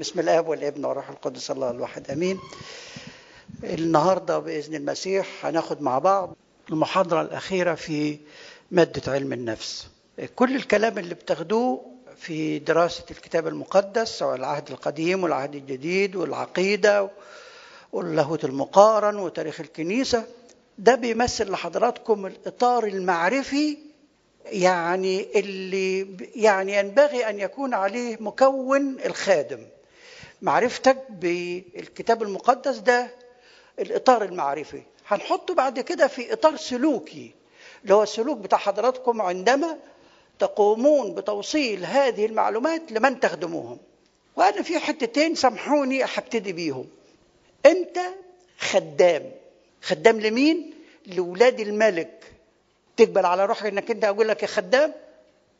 بسم الاب والابن والروح القدس الله الواحد آمين. النهارده بإذن المسيح هناخد مع بعض المحاضرة الأخيرة في مادة علم النفس. كل الكلام اللي بتاخدوه في دراسة الكتاب المقدس سواء العهد القديم والعهد الجديد والعقيدة واللاهوت المقارن وتاريخ الكنيسة ده بيمثل لحضراتكم الإطار المعرفي يعني اللي يعني ينبغي أن يكون عليه مكون الخادم. معرفتك بالكتاب المقدس ده الإطار المعرفي. هنحطه بعد كده في إطار سلوكي اللي هو السلوك بتاع حضراتكم عندما تقومون بتوصيل هذه المعلومات لمن تخدموهم. وأنا في حتتين سامحوني هبتدي بيهم. أنت خدام. خدام لمين؟ لولاد الملك. تقبل على روحك إنك أنت أقول لك يا خدام؟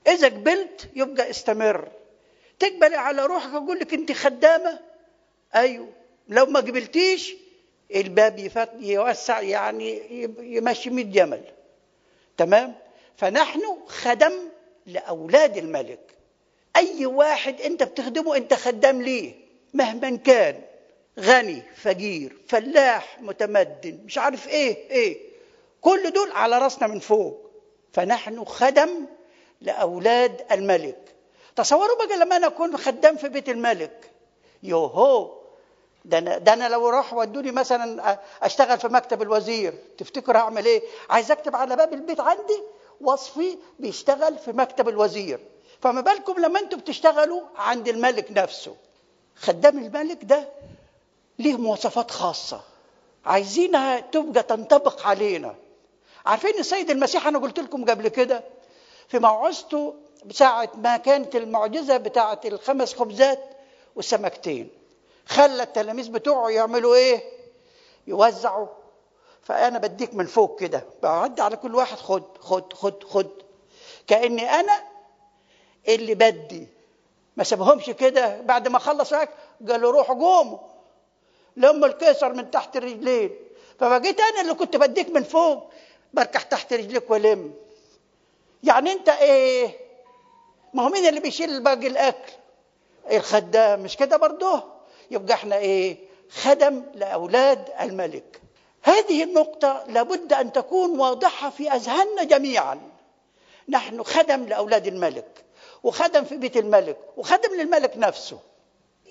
إذا قبلت يبقى استمر. تقبل على روحك أقول لك أنت خدامة؟ أيوه. لو ما قبلتيش الباب يوسع يعني يمشي 100 جمل. تمام؟ فنحن خدم لأولاد الملك. أي واحد أنت بتخدمه أنت خدام ليه؟ مهما كان. غني فقير فلاح متمدن مش عارف إيه إيه. كل دول على راسنا من فوق. فنحن خدم لأولاد الملك. تصوروا بقى لما أنا أكون خدام في بيت الملك. يوهو ده أنا ده أنا لو راح ودوني مثلا أشتغل في مكتب الوزير تفتكر هعمل إيه؟ عايز أكتب على باب البيت عندي وصفي بيشتغل في مكتب الوزير. فما بالكم لما أنتم بتشتغلوا عند الملك نفسه. خدام الملك ده ليه مواصفات خاصة. عايزينها تبقى تنطبق علينا. عارفين السيد المسيح أنا قلت لكم قبل كده في موعظته بساعة ما كانت المعجزة بتاعة الخمس خبزات والسمكتين. خلى التلاميذ بتوعه يعملوا إيه؟ يوزعوا. فأنا بديك من فوق كده بعد على كل واحد خد خد خد خد. كأني أنا اللي بدي. ما سابهمش كده. بعد ما خلص قالوا روحوا قوموا. لم الكسر من تحت الرجلين فبقيت أنا اللي كنت بديك من فوق. بركح تحت رجليك وألم. يعني انت إيه؟ ما هو مين اللي بيشيل باقي الأكل؟ الخدام مش كده برضه؟ يبقى إحنا إيه؟ خدم لأولاد الملك. هذه النقطة لابد أن تكون واضحة في أذهاننا جميعا. نحن خدم لأولاد الملك وخدم في بيت الملك وخدم للملك نفسه.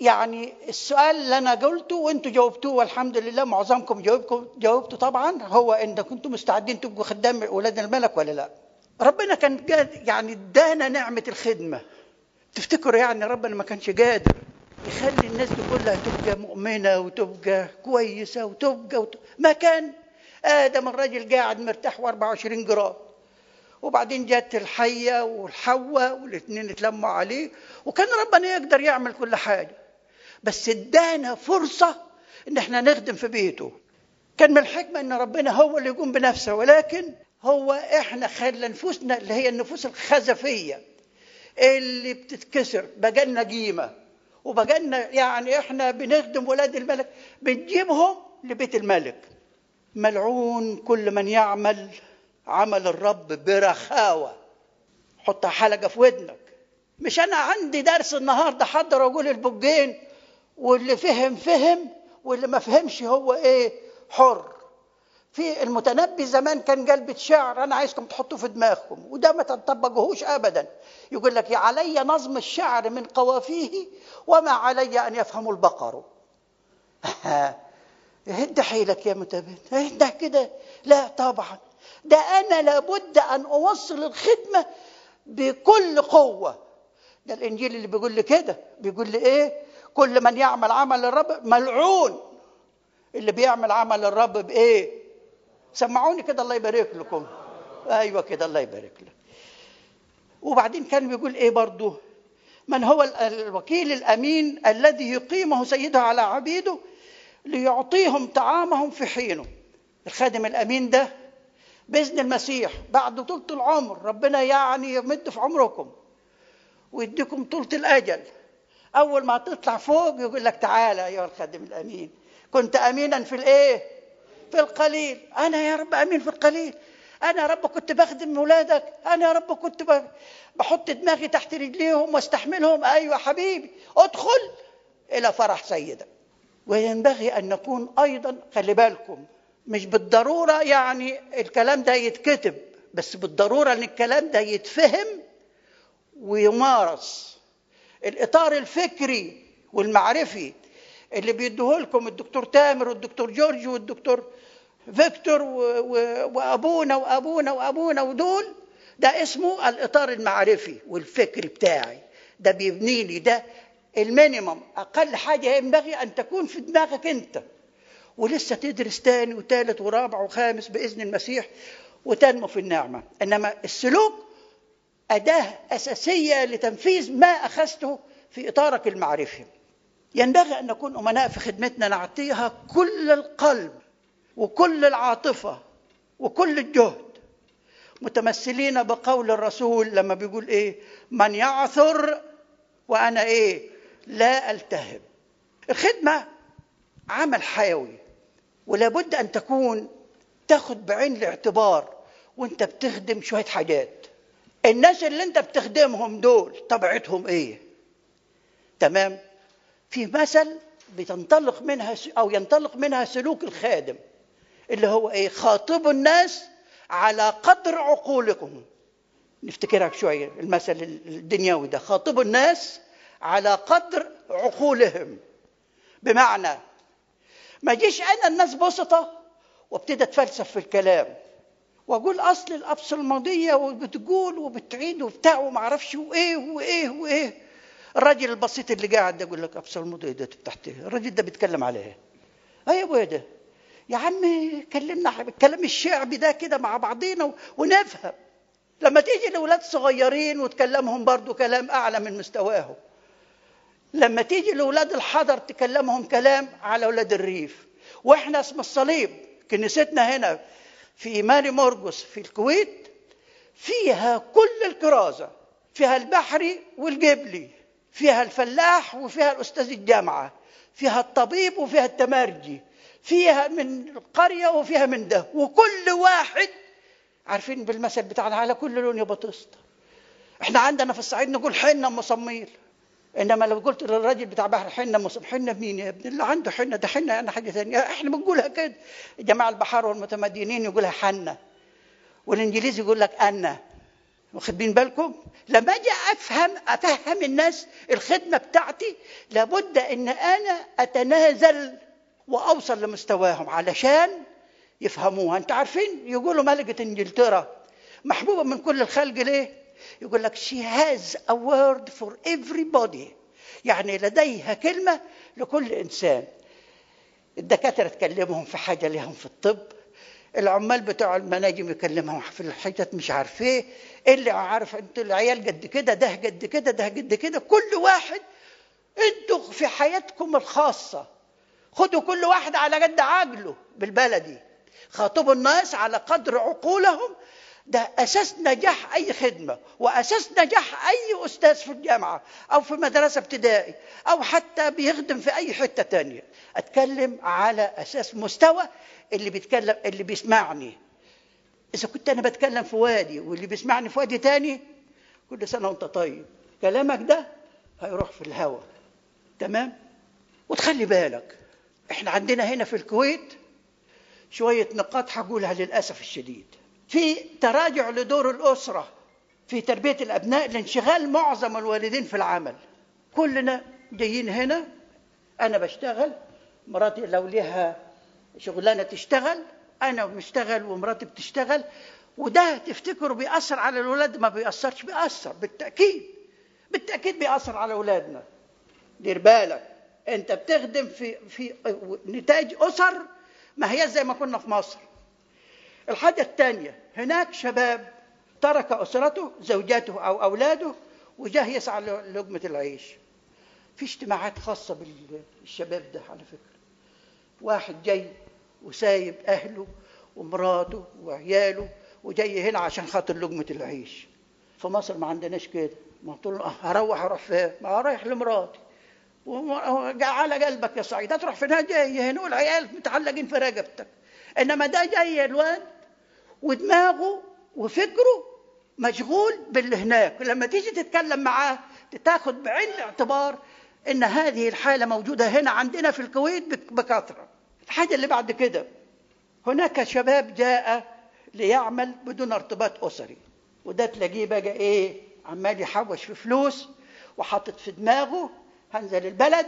يعني السؤال اللي أنا قلته وأنتم جاوبتوه والحمد لله معظمكم جاوبكم جاوبتوا طبعا هو إن كنتم مستعدين تبقوا خدام أولاد الملك ولا لا؟ ربنا كان يعني ادانا نعمة الخدمة. تفتكروا يعني ربنا ما كانش قادر يخلي الناس دي كلها تبقى مؤمنة وتبقى كويسة وتبقى وت... ما كان. آدم الراجل قاعد مرتاح و24 جرام وبعدين جت الحية والحواء والاثنين اتلموا عليه. وكان ربنا يقدر يعمل كل حاجة. بس ادانا فرصة إن إحنا نخدم في بيته. كان من الحكمة إن ربنا هو اللي يقوم بنفسه. ولكن هو إحنا خلى نفوسنا اللي هي النفوس الخزفية اللي بتتكسر بقالنا قيمة وبقالنا يعني إحنا بنخدم ولاد الملك بنجيبهم لبيت الملك. ملعون كل من يعمل عمل الرب برخاوة. حطها حلقة في ودنك. مش أنا عندي درس النهارده حضر أقول البجين واللي فهم فهم واللي ما فهمش هو إيه؟ حر. في المتنبي زمان كان قال بيت شعر أنا عايزكم تحطوه في دماغكم وده ما تطبقوهوش ابدا. يقول لك علي نظم الشعر من قوافيه وما علي أن يفهم البقر. اهدى حيلك يا متابع اهدى كده. لا طبعا. ده أنا لابد أن أوصل الخدمة بكل قوة. ده الإنجيل اللي بيقول لي كده. بيقول لي إيه؟ كل من يعمل عمل الرب ملعون. اللي بيعمل عمل الرب بإيه؟ سمعوني كده الله يبارك لكم. أيوه كده الله يبارك لك. وبعدين كان بيقول إيه برضه من هو الوكيل الأمين الذي يقيمه سيده على عبيده ليعطيهم طعامهم في حينه؟ الخادم الأمين ده بإذن المسيح بعد طولة العمر ربنا يعني يمد في عمركم ويديكم طولة الأجل. أول ما تطلع فوق يقول لك تعالى أيها الخادم الأمين. كنت أمينا في الإيه؟ في القليل. أنا يا رب أمين في القليل. أنا يا رب كنت بخدم ولادك أنا يا رب كنت بحط دماغي تحت رجليهم واستحملهم. أيوه حبيبي. ادخل إلى فرح سيدك. وينبغي أن نكون أيضا خلي بالكم مش بالضرورة يعني الكلام ده يتكتب بس بالضرورة إن الكلام ده يتفهم ويمارس. الإطار الفكري والمعرفي اللي بيديه لكم الدكتور تامر والدكتور جورج والدكتور فيكتور. وأبونا وأبونا وأبونا ودول ده اسمه الإطار المعرفي والفكري بتاعي. ده بيبني لي ده ال minimum. أقل حاجة ينبغي أن تكون في دماغك أنت. ولسه تدرس تاني وثالث ورابع وخامس بإذن المسيح وتنمو في النعمة. إنما السلوك أداة أساسية لتنفيذ ما أخذته في إطارك المعرفي. ينبغي أن نكون أمناء في خدمتنا نعطيها كل القلب وكل العاطفة وكل الجهد. متمثلين بقول الرسول لما بيقول إيه؟ من يعثر وأنا إيه؟ لا ألتهب. الخدمة عمل حيوي ولابد أن تكون تاخد بعين الاعتبار وأنت بتخدم شوية حاجات. الناس اللي أنت بتخدمهم دول طبيعتهم إيه؟ تمام؟ في مثل بتنطلق منها أو ينطلق منها سلوك الخادم اللي هو إيه خاطبوا الناس على قدر عقولكم. نفتكرها شوية المثل الدنيوي ده خاطبوا الناس على قدر عقولهم. بمعنى ما جيش أنا الناس بسطة وابتدي أتفلسف في الكلام وأقول أصل الابصلموديه وبتقول وبتعيد وبتاع وما أعرفش وإيه وإيه وإيه. الراجل البسيط اللي قاعد ده يقول لك ابصلموديه ده تحت. الراجل ده بيتكلم على إيه يا أبويا ده؟ يا عم كلمنا الكلام الشعبي ده كده مع بعضينا ونفهم. لما تيجي لاولاد صغيرين وتكلمهم برضو كلام أعلى من مستواهم. لما تيجي لاولاد الحضر تكلمهم كلام على أولاد الريف. وإحنا اسم الصليب كنيستنا هنا في ماري مورجوس في الكويت فيها كل الكرازة فيها البحري والجبلي. فيها الفلاح وفيها الأستاذ الجامعة فيها الطبيب وفيها التمرجي فيها من القرية وفيها من ده وكل واحد عارفين بالمثل بتاعنا على كل لون بطسطه إحنا عندنا في الصعيد نقول حنة أم صميل إنما لو قلت للراجل بتاع بحر حنة مصب حنة مين يا ابني؟ اللي عنده حنة ده حنة يعني حاجة ثانية. إحنا بنقولها كده. جماعة البحار والمتمدنين يقولها حنة والإنجليزي يقول لك أنا. واخدين بالكم؟ لما أجي افهم أفهم الناس الخدمة بتاعتي لابد إن أنا أتنازل وأوصل لمستواهم علشان يفهموها. انت عارفين؟ يقولوا ملكة إنجلترا محبوبة من كل الخلق ليه؟ يقول لك she has a word for everybody. يعني لديها كلمة لكل إنسان. الدكاترة تكلمهم في حاجة لهم في الطب العمال بتوع المناجم يكلمهم في الحتت مش عارف إيه اللي عارف أنتوا العيال قد كده ده قد كده ده قد كده. كل واحد أنتوا في حياتكم الخاصة خدوا كل واحد على قد عقله بالبلدي خاطبوا الناس على قدر عقولهم ده أساس نجاح أي خدمة وأساس نجاح أي أستاذ في الجامعة أو في مدرسة ابتدائي أو حتى بيخدم في أي حتة تانية. أتكلم على أساس مستوى اللي بيتكلم اللي بيسمعني. إذا كنت أنا بتكلم في وادي واللي بيسمعني في وادي تاني كل سنة وأنت طيب. كلامك ده هيروح في الهواء تمام؟ وتخلي بالك إحنا عندنا هنا في الكويت شوية نقاط هقولها للأسف الشديد. في تراجع لدور الأسرة في تربية الأبناء لانشغال معظم الوالدين في العمل. كلنا جايين هنا أنا بشتغل مراتي لو لها شغلانة تشتغل أنا بشتغل ومراتي بتشتغل وده تفتكروا بيأثر على الأولاد ما بيأثرش بيأثر بالتأكيد. بالتأكيد بيأثر على أولادنا. دير بالك أنت بتخدم في في نتاج أسر ما هي زي ما كنا في مصر. الحاجة الثانية هناك شباب ترك أسرته زوجاته أو أولاده وجاه يسعى لقمة العيش. في اجتماعات خاصة بالشباب ده على فكرة. واحد جاي وسايب أهله ومراته وعياله وجاي هنا عشان خاطر لقمة العيش. في مصر ما عندناش كده. ما قلت له هروح أروح فين؟ ما رايح لمراتي. على قلبك يا سعيد هتروح فين؟ جاي هنا والعيال متعلقين في رقبتك. إنما ده جاي الواد ودماغه وفكره مشغول باللي هناك. لما تيجي تتكلم معاه تاخد بعين الاعتبار إن هذه الحالة موجودة هنا عندنا في الكويت بك- بكثرة. الحاجة اللي بعد كده هناك شباب جاء ليعمل بدون ارتباط أسري. وده تلاقيه بقى إيه عمال يحوش في فلوس وحاطط في دماغه هنزل البلد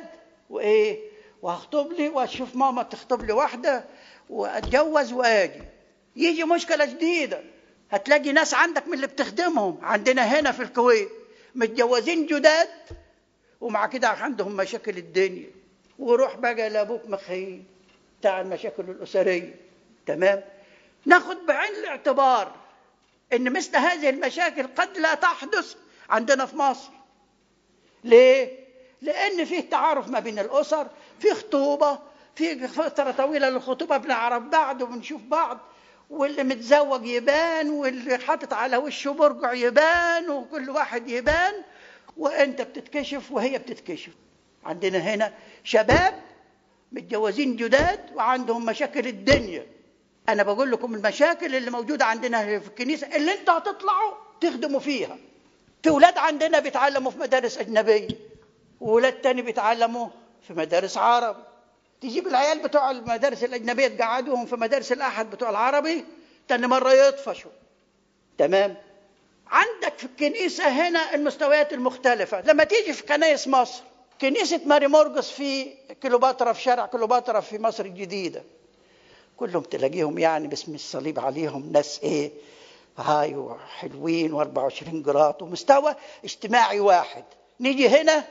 وإيه وهخطب لي وأشوف ماما تخطب لي واحدة وأتجوز وآجي. يجي مشكلة جديدة. هتلاقي ناس عندك من اللي بتخدمهم. عندنا هنا في الكويت متجوزين جداد ومع كده عندهم مشاكل الدنيا. وروح بقى لأبوك مخيل بتاع المشاكل الأسرية. تمام؟ ناخد بعين الاعتبار إن مثل هذه المشاكل قد لا تحدث عندنا في مصر. ليه؟ لأن فيه تعارف ما بين الأسر في خطوبة في فترة طويلة للخطوبة بنعرف بعض وبنشوف بعض. واللي متزوج يبان واللي حاطط على وشه برجع يبان وكل واحد يبان. وانت بتتكشف وهي بتتكشف. عندنا هنا شباب متجوزين جداد وعندهم مشاكل الدنيا. أنا بقول لكم المشاكل اللي موجودة عندنا في الكنيسة اللي أنتوا هتطلعوا تخدموا فيها. في ولاد عندنا بيتعلموا في مدارس أجنبية وولاد تاني بيتعلموا في مدارس عرب تجيب العيال بتوع المدارس الأجنبية تقعدوهم في مدارس الأحد بتوع العربي تاني مرة يطفشوا. تمام؟ عندك في الكنيسة هنا المستويات المختلفة. لما تيجي في كنايس مصر كنيسة ماري مورجس في كليوباترا في شارع كليوباترا في مصر الجديدة. كلهم تلاقيهم يعني باسم الصليب عليهم ناس إيه؟ هاي وحلوين و24 جرات ومستوى اجتماعي واحد. نيجي هنا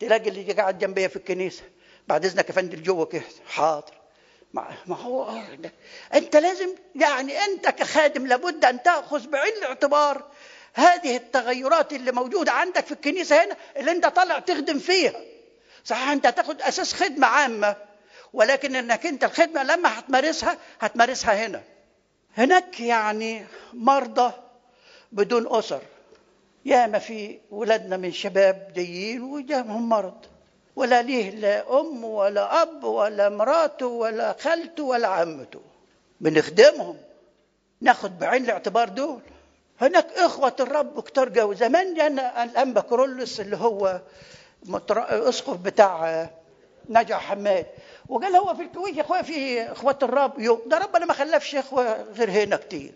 تلاقي اللي قاعد جنبي في الكنيسة. بعد إذنك يا فندم جوه كده حاضر. ما هو. أنت لازم يعني أنت كخادم لابد أن تأخذ بعين الاعتبار هذه التغيرات اللي موجودة عندك في الكنيسة هنا اللي أنت طالع تخدم فيها. صحيح أنت هتاخد أساس خدمة عامة ولكن إنك أنت الخدمة لما هتمارسها هتمارسها هنا. هناك يعني مرضى بدون أسر. ياما في ولادنا من شباب جايين وجاهم مرض. ولا ليه لا أم ولا أب ولا مراته ولا خالته ولا عمته. بنخدمهم. ناخد بعين الاعتبار دول. هناك إخوة الرب كتار جو زمان جانا الانبا كرولس اللي هو اسقف بتاع نجع حماد. وقال هو في الكويت يا اخويا في إخوة الرب. يو ده ربنا ما خلفش إخوة غير هنا كتير.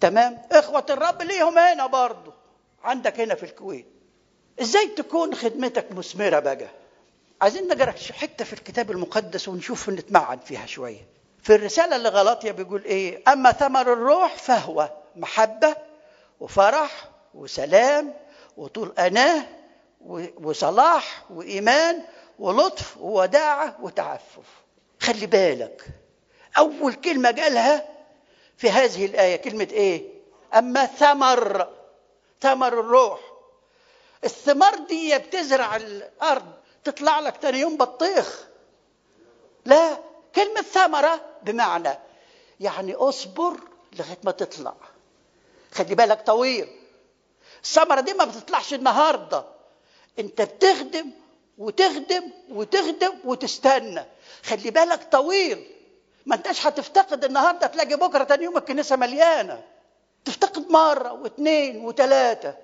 تمام؟ إخوة الرب ليهم هنا برضه. عندك هنا في الكويت. إزاي تكون خدمتك مثمرة بقى؟ عايزين نقرأ حتة في الكتاب المقدس ونشوف نتمعن فيها شوية. في الرسالة اللي غلطية بيقول إيه؟ أما ثمر الروح فهو محبة وفرح وسلام وطول أناة وصلاح وإيمان ولطف ووداعه وتعفف. خلي بالك أول كلمة قالها في هذه الآية كلمة إيه؟ أما ثمر ثمر الروح. الثمار دي بتزرع الأرض تطلع لك تاني يوم بطيخ. لا كلمة ثمرة بمعنى يعني اصبر لغاية ما تطلع. خلي بالك طويل. الثمرة دي ما بتطلعش النهاردة. انت بتخدم وتخدم وتخدم وتستنى. خلي بالك طويل. ما انتش هتفتقد النهارده تلاقي بكرة تاني يوم الكنيسة مليانة. تفتقد مرة واثنين وثلاثة.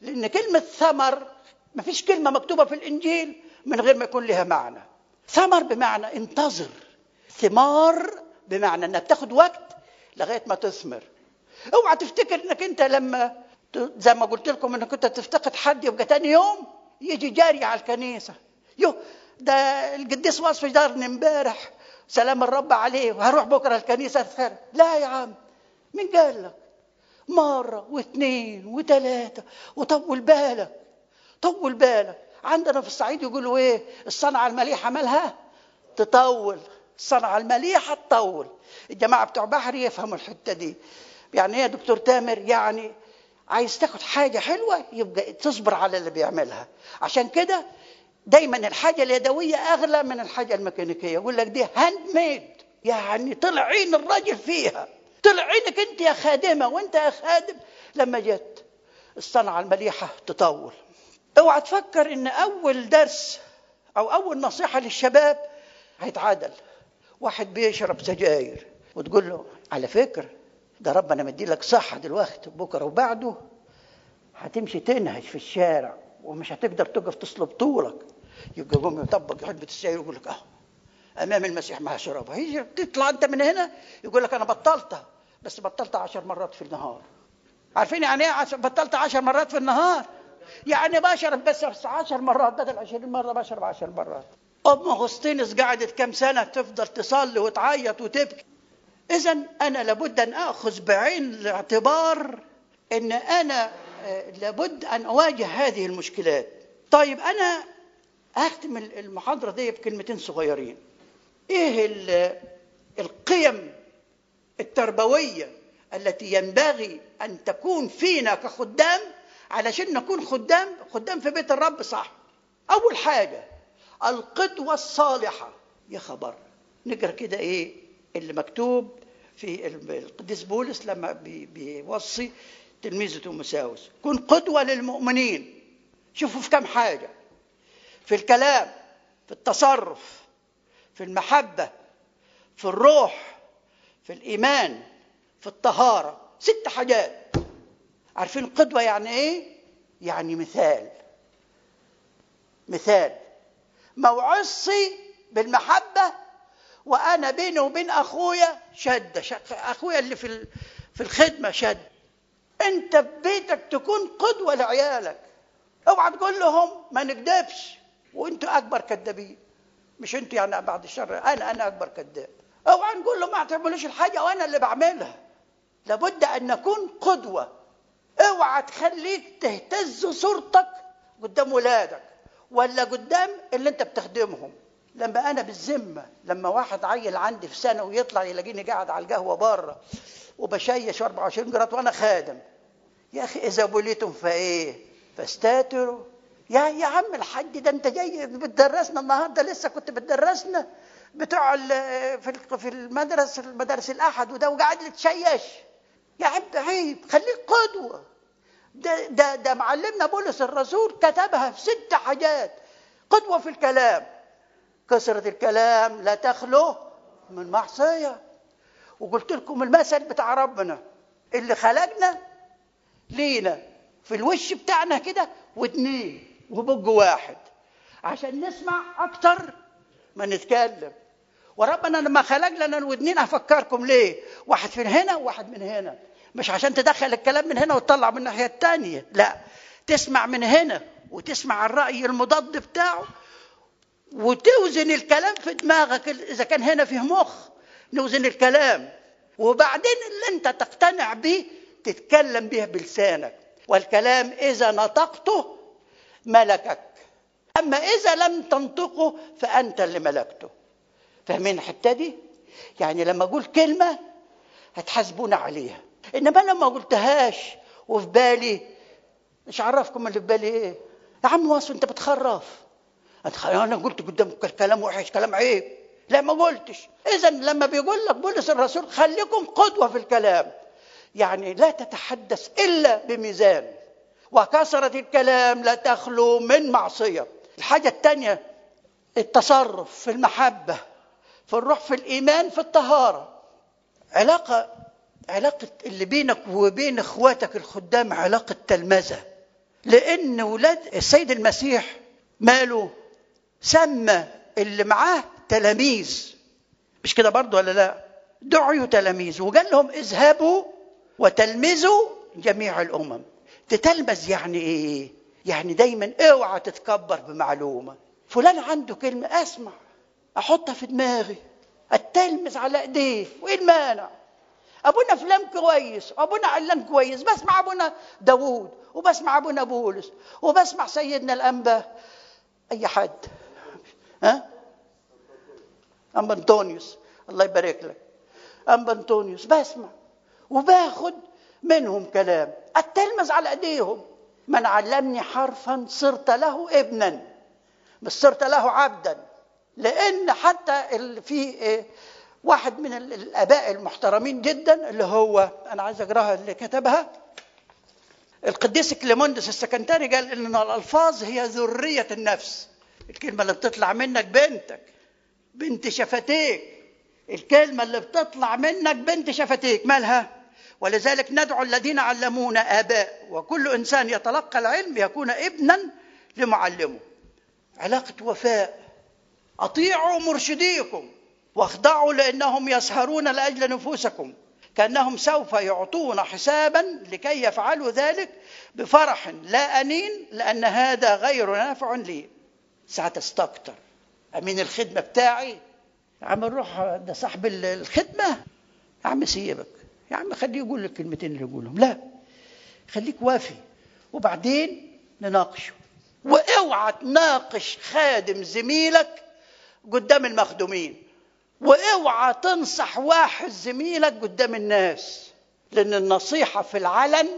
لأن كلمة ثمر ما فيش كلمة مكتوبة في الإنجيل من غير ما يكون لها معنى. ثمر بمعنى انتظر. ثمار بمعنى إنك تاخد وقت لغاية ما تثمر. اوعى تفتكر إنك أنت لما زي ما قلت لكم إنك أنت تفتقد حد يبقى تاني يوم يجي جاري على الكنيسة. يو ده القديس وصف جارني امبارح. سلام الرب عليه. وهروح بكرة الكنيسة الخير لا يا عم. مين قال لك؟ مرة واثنين وثلاثة. وطول بالك. طول بالك. عندنا في الصعيد يقولوا إيه؟ الصنعة المليحة مالها؟ تطول. الصنعة المليحة تطول. الجماعة بتوع بحري يفهموا الحتة دي. يعني إيه يا دكتور تامر؟ يعني عايز تاخد حاجة حلوة يبقى تصبر على اللي بيعملها. عشان كده دايما الحاجة اليدوية أغلى من الحاجة الميكانيكية. يقول لك دي handmade يعني طلع عين الراجل فيها. طلع عينك أنت يا خادمة. وأنت يا خادم لما جت. الصنعة المليحة تطول. اوعى تفكر ان اول درس أو اول نصيحة للشباب هيتعادل. واحد بيشرب سجاير وتقول له على فكرة ده ربنا مدي لك صحة دلوقتي بكرة وبعده هتمشي تنهش في الشارع ومش هتقدر تقف تصلب طولك. يبقى يقوم يطبق علبه السجاير يقول لك آه أمام المسيح ما هشربها هي تطلع أنت من هنا يقول لك أنا بطلتها بس بطلتها عشر مرات في النهار. عارفين يعني إيه بطلت عشر مرات في النهار؟ يعني بشرب بس عشر مرات بدل عشرين مرة بشرب عشر مرات. أم أغسطينس قعدت كم سنة تفضل تصلي وتعيط وتبكي. إذا أنا لابد أن آخذ بعين الاعتبار أن أنا آه، لابد أن أواجه هذه المشكلات. طيب أنا أختم المحاضرة دي بكلمتين صغيرين. إيه ال- القيم التربوية التي ينبغي أن تكون فينا كخدام؟ علشان نكون خدام خدام في بيت الرب صح. أول حاجة القدوة الصالحة. يا خبر. نقرأ كده إيه؟ اللي مكتوب في القديس بولس لما بي- بيوصي تلميذة تيموثاوس كن قدوة للمؤمنين. شوفوا في كم حاجة. في الكلام في التصرف في المحبة في الروح في الإيمان في الطهارة. ست حاجات. عارفين القدوة يعني إيه؟ يعني مثال. مثال. موعظتي بالمحبة وأنا بيني وبين أخويا شدة شد. أخويا اللي في في الخدمة شد. أنت في بيتك تكون قدوة لعيالك. أوعى تقول لهم ما نكذبش وأنتوا أكبر كذابين مش أنتوا يعني بعد الشر. أنا أنا أكبر كذاب أوعى نقول لهم ما تعملوش الحاجة وأنا اللي بعملها. لابد أن نكون قدوة. اوعى تخليك تهتز صورتك قدام ولادك ولا قدام اللي انت بتخدمهم. لما أنا بالذمة لما واحد عيل عندي في سنة ويطلع يلاقيني قاعد على القهوة بره وبشيش 24 جرات وأنا خادم. يا أخي إذا بليتم فإيه؟ فاستاتروا. يا يا عم الحاج ده أنت جاي بتدرسنا النهارده؟ لسه كنت بتدرسنا؟ بتوع في في المدرسة المدارس الأحد وده وقاعد تشيش. يا عم ده عيب خليك قدوة. ده ده ده معلمنا بولس الرسول كتبها في ست حاجات. قدوة في الكلام. كثرة الكلام لا تخلو من معصية. وقلت لكم المثل بتاع ربنا. اللي خلقنا لينا في الوش بتاعنا كده واتنين وبق واحد. عشان نسمع أكتر ما نتكلم. وربنا لما خلق لنا الودنين هفكركم ليه؟ واحد من هنا وواحد من هنا. مش عشان تدخل الكلام من هنا وتطلع من الناحية التانية لا. تسمع من هنا وتسمع الرأي المضاد بتاعه وتوزن الكلام في دماغك إذا كان هنا فيه مخ نوزن الكلام. وبعدين اللي أنت تقتنع به تتكلم به بلسانك. والكلام إذا نطقته ملكك. أما إذا لم تنطقه فأنت اللي ملكته. فاهمين الحتة دي؟ يعني لما أقول كلمة هتحاسبونا عليها. إنما لما قلتهاش وفي بالي مش عرفكم اللي في بالي إيه؟ يا عم واصل أنت بتخرف. أنا قلت قدام كلام وحش كلام عيب. لا ما قلتش. اذا لما بيقول لك بولس الرسول خليكم قدوة في الكلام. يعني لا تتحدث إلا بميزان. وكثرة الكلام لا تخلو من معصية. الحاجة الثانية التصرف في المحبة. في الروح في الإيمان في الطهارة. علاقة علاقة اللي بينك وبين إخواتك الخدام علاقة تلمذة. لأن ولاد السيد المسيح ماله سمى اللي معاه تلاميذ. مش كده برضه ولا لا؟ دعوا تلاميذ. وقال لهم اذهبوا وتلمذوا جميع الأمم. تتلمذ يعني إيه؟ يعني دايما اوعى تتكبر بمعلومة. فلان عنده كلمة اسمع. أحطها في دماغي التلمذ على ايديه وإيه المانع؟ أبونا فلان كويس أبونا علان كويس بسمع أبونا داوود وبسمع أبونا بولس وبسمع سيدنا الأنبا. أي حد؟ ها؟ أم أنطونيوس الله يبارك لك. أم أنطونيوس بسمع. وباخد منهم كلام. التلمذ على إيديهم. من علمني حرفا صرت له ابنا مش صرت له عبدا. لأن حتى في إيه، واحد من ال- الآباء المحترمين جدا اللي هو أنا عايز أقراها اللي كتبها. القديس كليموندس السكندري قال إن الألفاظ هي ذرية النفس. الكلمة اللي بتطلع منك بنتك بنت شفتيك. الكلمة اللي بتطلع منك بنت شفتيك مالها؟ ولذلك ندعو الذين علمونا آباء وكل إنسان يتلقى العلم يكون ابنا لمعلمه. علاقة وفاء. أطيعوا مرشديكم واخضعوا لأنهم يسهرون لأجل نفوسكم كأنهم سوف يعطون حسابا لكي يفعلوا ذلك بفرح لا أنين لأن هذا غير نافع لي. ساعة استكتر أمين الخدمة بتاعي؟ يا عم نروح ده صاحب الخدمة. يا عم سيبك. يا عم خليه يقول لك الكلمتين اللي يقولهم. لا. خليك وافي. وبعدين نناقشه. وأوعى تناقش خادم زميلك قدام المخدومين. واوعى تنصح واحد زميلك قدام الناس لأن النصيحة في العلن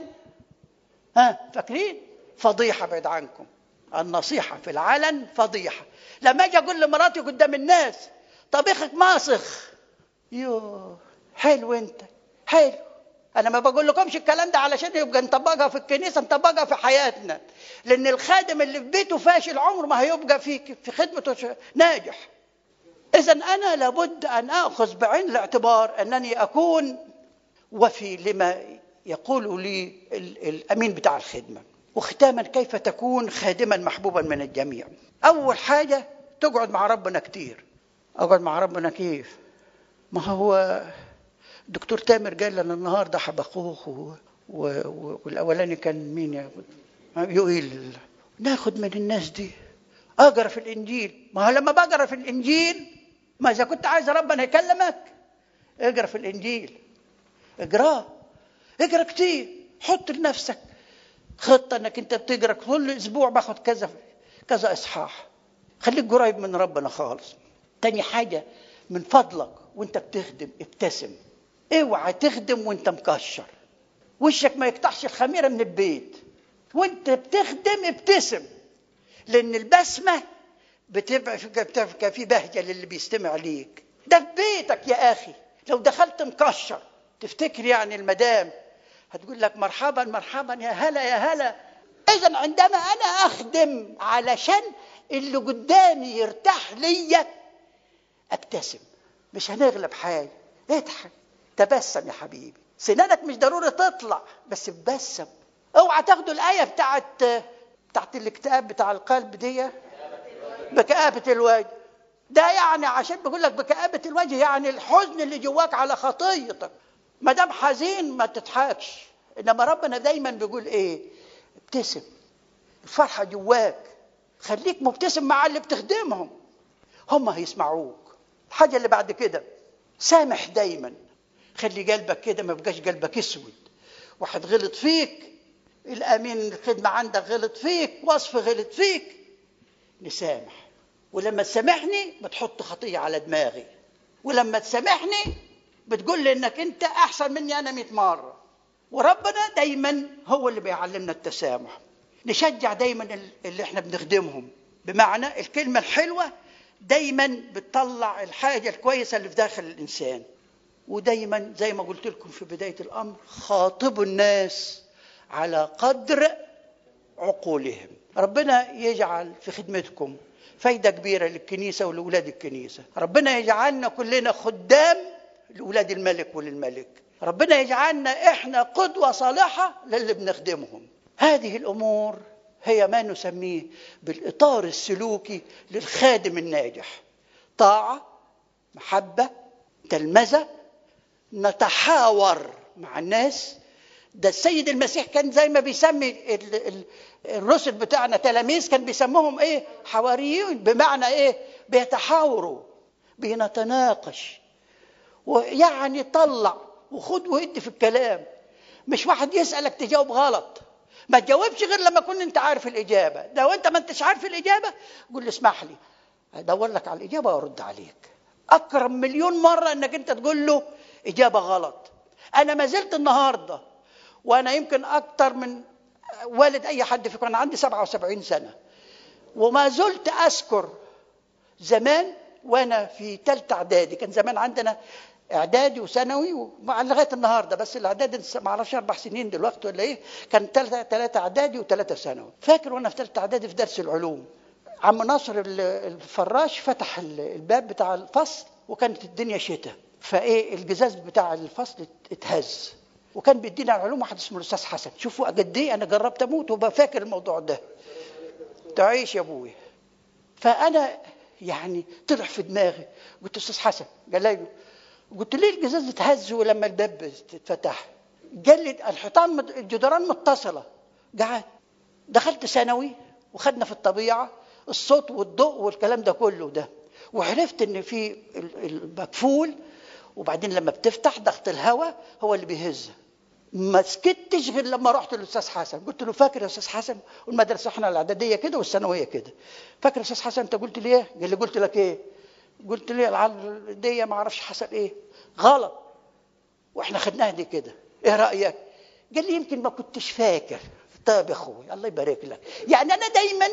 ها فاكرين؟ فضيحة بعيد عنكم. النصيحة في العلن فضيحة. لما أجي أقول لمراتي قدام الناس طبيخك ماسخ. يوه حلو أنت حلو. أنا ما بقول لكمش الكلام ده علشان يبقى نطبقها في الكنيسة نطبقها في حياتنا. لأن الخادم اللي في بيته فاشل عمره ما هيبقى في في خدمته ناجح. اذا أنا لابد أن آخذ بعين الاعتبار أنني أكون وفي لما يقول لي الأمين بتاع الخدمة. وختاما كيف تكون خادما محبوبا من الجميع. أول حاجة تقعد مع ربنا كتير. أقعد مع ربنا كيف؟ ما هو الدكتور تامر قال لنا النهارده حبقوخ و... و... والأولاني كان مين يقول ناخد من الناس دي. أقرأ في الإنجيل. ما هو لما بقرأ في الإنجيل ما إذا كنت عايز ربنا يكلمك اقرأ في الإنجيل. اقراه اقرأ كتير. حط لنفسك خطة إنك أنت بتقرأ. كل أسبوع باخد كذا كذا إصحاح. خليك قريب من ربنا خالص. تاني حاجة من فضلك وأنت بتخدم ابتسم. اوعى تخدم وأنت مكشر. وشك ما يقطعش الخميرة من البيت. وأنت بتخدم ابتسم. لأن البسمة بتبقى في بهجة للي بيستمع ليك. ده في بيتك يا أخي. لو دخلت مكشر. تفتكر يعني المدام هتقول لك مرحبا مرحبا يا هلا يا هلا. اذا عندما أنا أخدم علشان اللي قدامي يرتاح ليا أبتسم. مش هنغلب حاجة. اضحك. تبسم يا حبيبي. سنانك مش ضروري تطلع بس تبسم اوعى تاخدوا الآية بتاعت بتاعت الاكتئاب بتاع القلب دي. بكآبة الوجه. ده يعني عشان بقول لك بكآبة الوجه يعني الحزن اللي جواك على خطيتك ما دام حزين ما تضحكش. إنما ربنا دايما بيقول إيه؟ ابتسم. الفرحة جواك. خليك مبتسم مع اللي بتخدمهم. هم هيسمعوك. الحاجة اللي بعد كده. سامح دايما. خلي قلبك كده ما يبقاش قلبك أسود. واحد غلط فيك. الأمين الخدمة عندك غلط فيك. وصف غلط فيك. نسامح ولما تسامحني بتحط خطية على دماغي. ولما تسامحني بتقول لي إنك أنت أحسن مني أنا 100 مرة. وربنا دايما هو اللي بيعلمنا التسامح. نشجع دايما اللي إحنا بنخدمهم. بمعنى الكلمة الحلوة دايما بتطلع الحاجة الكويسة اللي في داخل الإنسان. ودايما زي ما قلت لكم في بداية الأمر خاطبوا الناس على قدر عقولهم. ربنا يجعل في خدمتكم فايدة كبيرة للكنيسة ولأولاد الكنيسة. ربنا يجعلنا كلنا خدام لأولاد الملك وللملك. ربنا يجعلنا إحنا قدوة صالحة للي بنخدمهم. هذه الأمور هي ما نسميه بالإطار السلوكي للخادم الناجح. طاعة محبة تلمذة نتحاور مع الناس. ده السيد المسيح كان زي ما بيسمي الرسل بتاعنا تلاميذ كان بيسموهم إيه؟ حواريون بمعنى إيه؟ بيتحاوروا بنتناقش ويعني طلع وخد وهد في الكلام. مش واحد يسألك تجاوب غلط. ما تجاوبش غير لما تكون أنت عارف الإجابة. لو انت ما أنتش عارف الإجابة قول لي اسمح لي أدور لك على الإجابة وأرد عليك. أكرم مليون مرة إنك أنت تقول له إجابة غلط. أنا ما زلت النهاردة وأنا يمكن أكتر من والد أي حد فيكم أنا عندي 77 سنة. وما زلت أذكر زمان وأنا في ثالثة إعدادي. كان زمان عندنا إعدادي وثانوي لغاية النهارده بس الاعدادي ما أعرفش أربع سنين دلوقتي ولا إيه. كان ثلاثة ثلاثة إعدادي وثلاثه ثانوي. فاكر وأنا في ثالثه إعدادي في درس العلوم. عم ناصر الفراش فتح الباب بتاع الفصل وكانت الدنيا شتاء. فإيه الجزاز بتاع الفصل اتهز. وكان بيدينا العلوم واحد اسمه الأستاذ حسن. شوفوا قد إيه أنا جربت أموت وبفاكر الموضوع ده. تعيش يا أبوي. فأنا يعني طلع في دماغي. قلت أستاذ حسن قال لي قلت ليه الجزاز اتهز ولما الباب اتفتح؟ قال لي الحيطان الجدران متصلة. قعد. دخلت ثانوي وخدنا في الطبيعة الصوت والضوء والكلام ده كله ده. وعرفت إن في ال- المكفول وبعدين لما بتفتح ضغط الهواء هو اللي بيهزها ما سكتش غير لما رحت للأستاذ حسن. قلت له فاكر يا أستاذ حسن؟ والمدرسة إحنا الإعدادية كده والثانوية كده. فاكر يا أستاذ حسن؟ انت قلت لي إيه؟ قال لي قلت لك إيه؟ قلت لي العرضية ما أعرفش حصل إيه. غلط. وإحنا خدناها دي كده. إيه رأيك؟ قال لي يمكن ما كنتش فاكر. طيب يا أخوي الله يبارك لك. يعني أنا دايما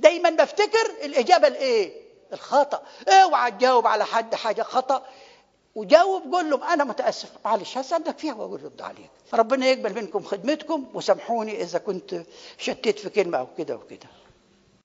دايما بفتكر الإجابة الإيه؟ الخطأ. اوعى تجاوب على حد حاجة خطأ. وجاوب قول لهم أنا متأسف. معلش هسالك فيها واقول رد عليك. ربنا يقبل منكم خدمتكم وسامحوني إذا كنت شتيت في كلمة أو كده وكده.